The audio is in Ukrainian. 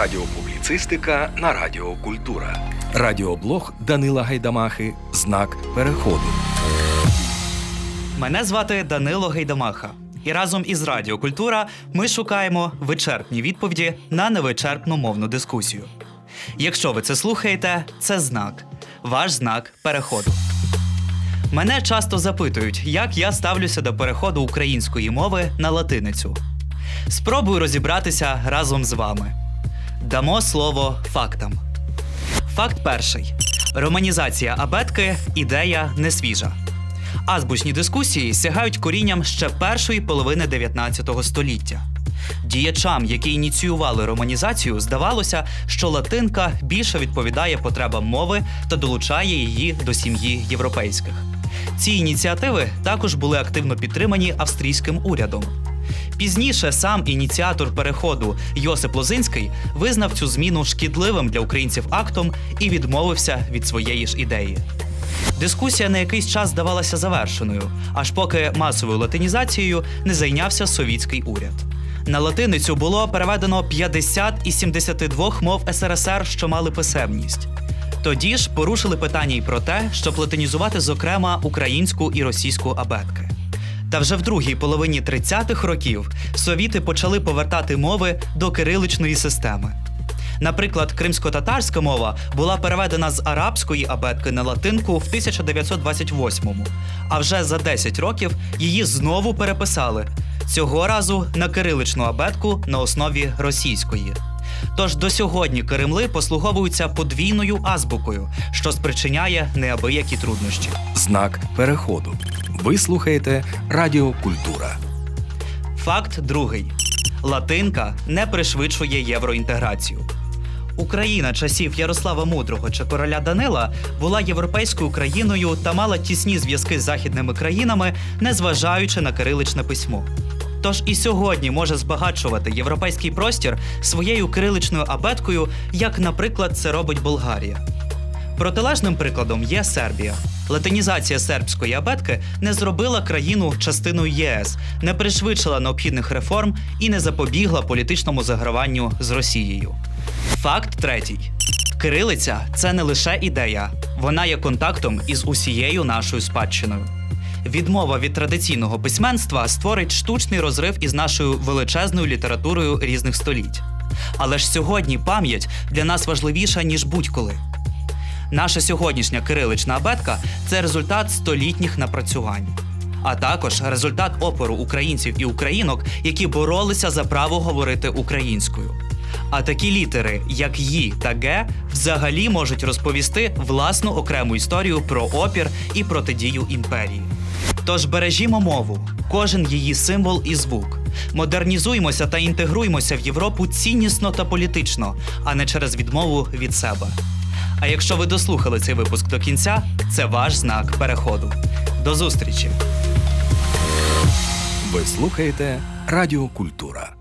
Радіопубліцистика на Радіо Культура. Радіоблог Данила Гайдамахи. Знак переходу. Мене звати Данило Гайдамаха. І разом із Радіо Культура ми шукаємо вичерпні відповіді на невичерпну мовну дискусію. Якщо ви це слухаєте, це знак. Ваш знак переходу. Мене часто запитують, як я ставлюся до переходу української мови на латиницю. Спробую розібратися разом з вами. Дамо слово фактам. Факт перший: романізація абетки ідея не свіжа. Азбучні дискусії сягають корінням ще першої половини 19 століття. Діячам, які ініціювали романізацію, здавалося, що латинка більше відповідає потребам мови та долучає її до сім'ї європейських. Ці ініціативи також були активно підтримані австрійським урядом. Пізніше сам ініціатор переходу Йосип Лозинський визнав цю зміну шкідливим для українців актом і відмовився від своєї ж ідеї. Дискусія на якийсь час здавалася завершеною, аж поки масовою латинізацією не зайнявся совітський уряд. На латиницю було переведено 50 із 72 мов СРСР, що мали писемність. Тоді ж порушили питання й про те, щоб латинізувати, зокрема, українську і російську абетки. Та вже в другій половині 30-х років совіти почали повертати мови до кириличної системи. Наприклад, кримсько-татарська мова була переведена з арабської абетки на латинку в 1928-му, а вже за 10 років її знову переписали цього разу на кириличну абетку на основі російської. Тож до сьогодні Кремли послуговуються подвійною азбукою, що спричиняє неабиякі труднощі. Знак переходу. Ви слухаєте Радіо Культура. Факт другий: латинка не пришвидшує євроінтеграцію. Україна часів Ярослава Мудрого чи короля Данила була європейською країною та мала тісні зв'язки з західними країнами, незважаючи на кириличне письмо. Тож і сьогодні може збагачувати європейський простір своєю кириличною абеткою, як, наприклад, це робить Болгарія. Протилежним прикладом є Сербія. Латинізація сербської абетки не зробила країну частиною ЄС, не пришвидшила необхідних реформ і не запобігла політичному заграванню з Росією. Факт третій: кирилиця це не лише ідея, вона є контактом із усією нашою спадщиною. Відмова від традиційного письменства створить штучний розрив із нашою величезною літературою різних століть. Але ж сьогодні пам'ять для нас важливіша ніж будь-коли. Наша сьогоднішня кирилична абетка це результат столітніх напрацювань, а також результат опору українців і українок, які боролися за право говорити українською. А такі літери, як «Ї» та Г, взагалі можуть розповісти власну окрему історію про опір і протидію імперії. Тож бережімо мову, кожен її символ і звук. Модернізуймося та інтегруймося в Європу ціннісно та політично, а не через відмову від себе. А якщо ви дослухали цей випуск до кінця, це ваш знак переходу. До зустрічі! Ви слухаєте Радіо Культура.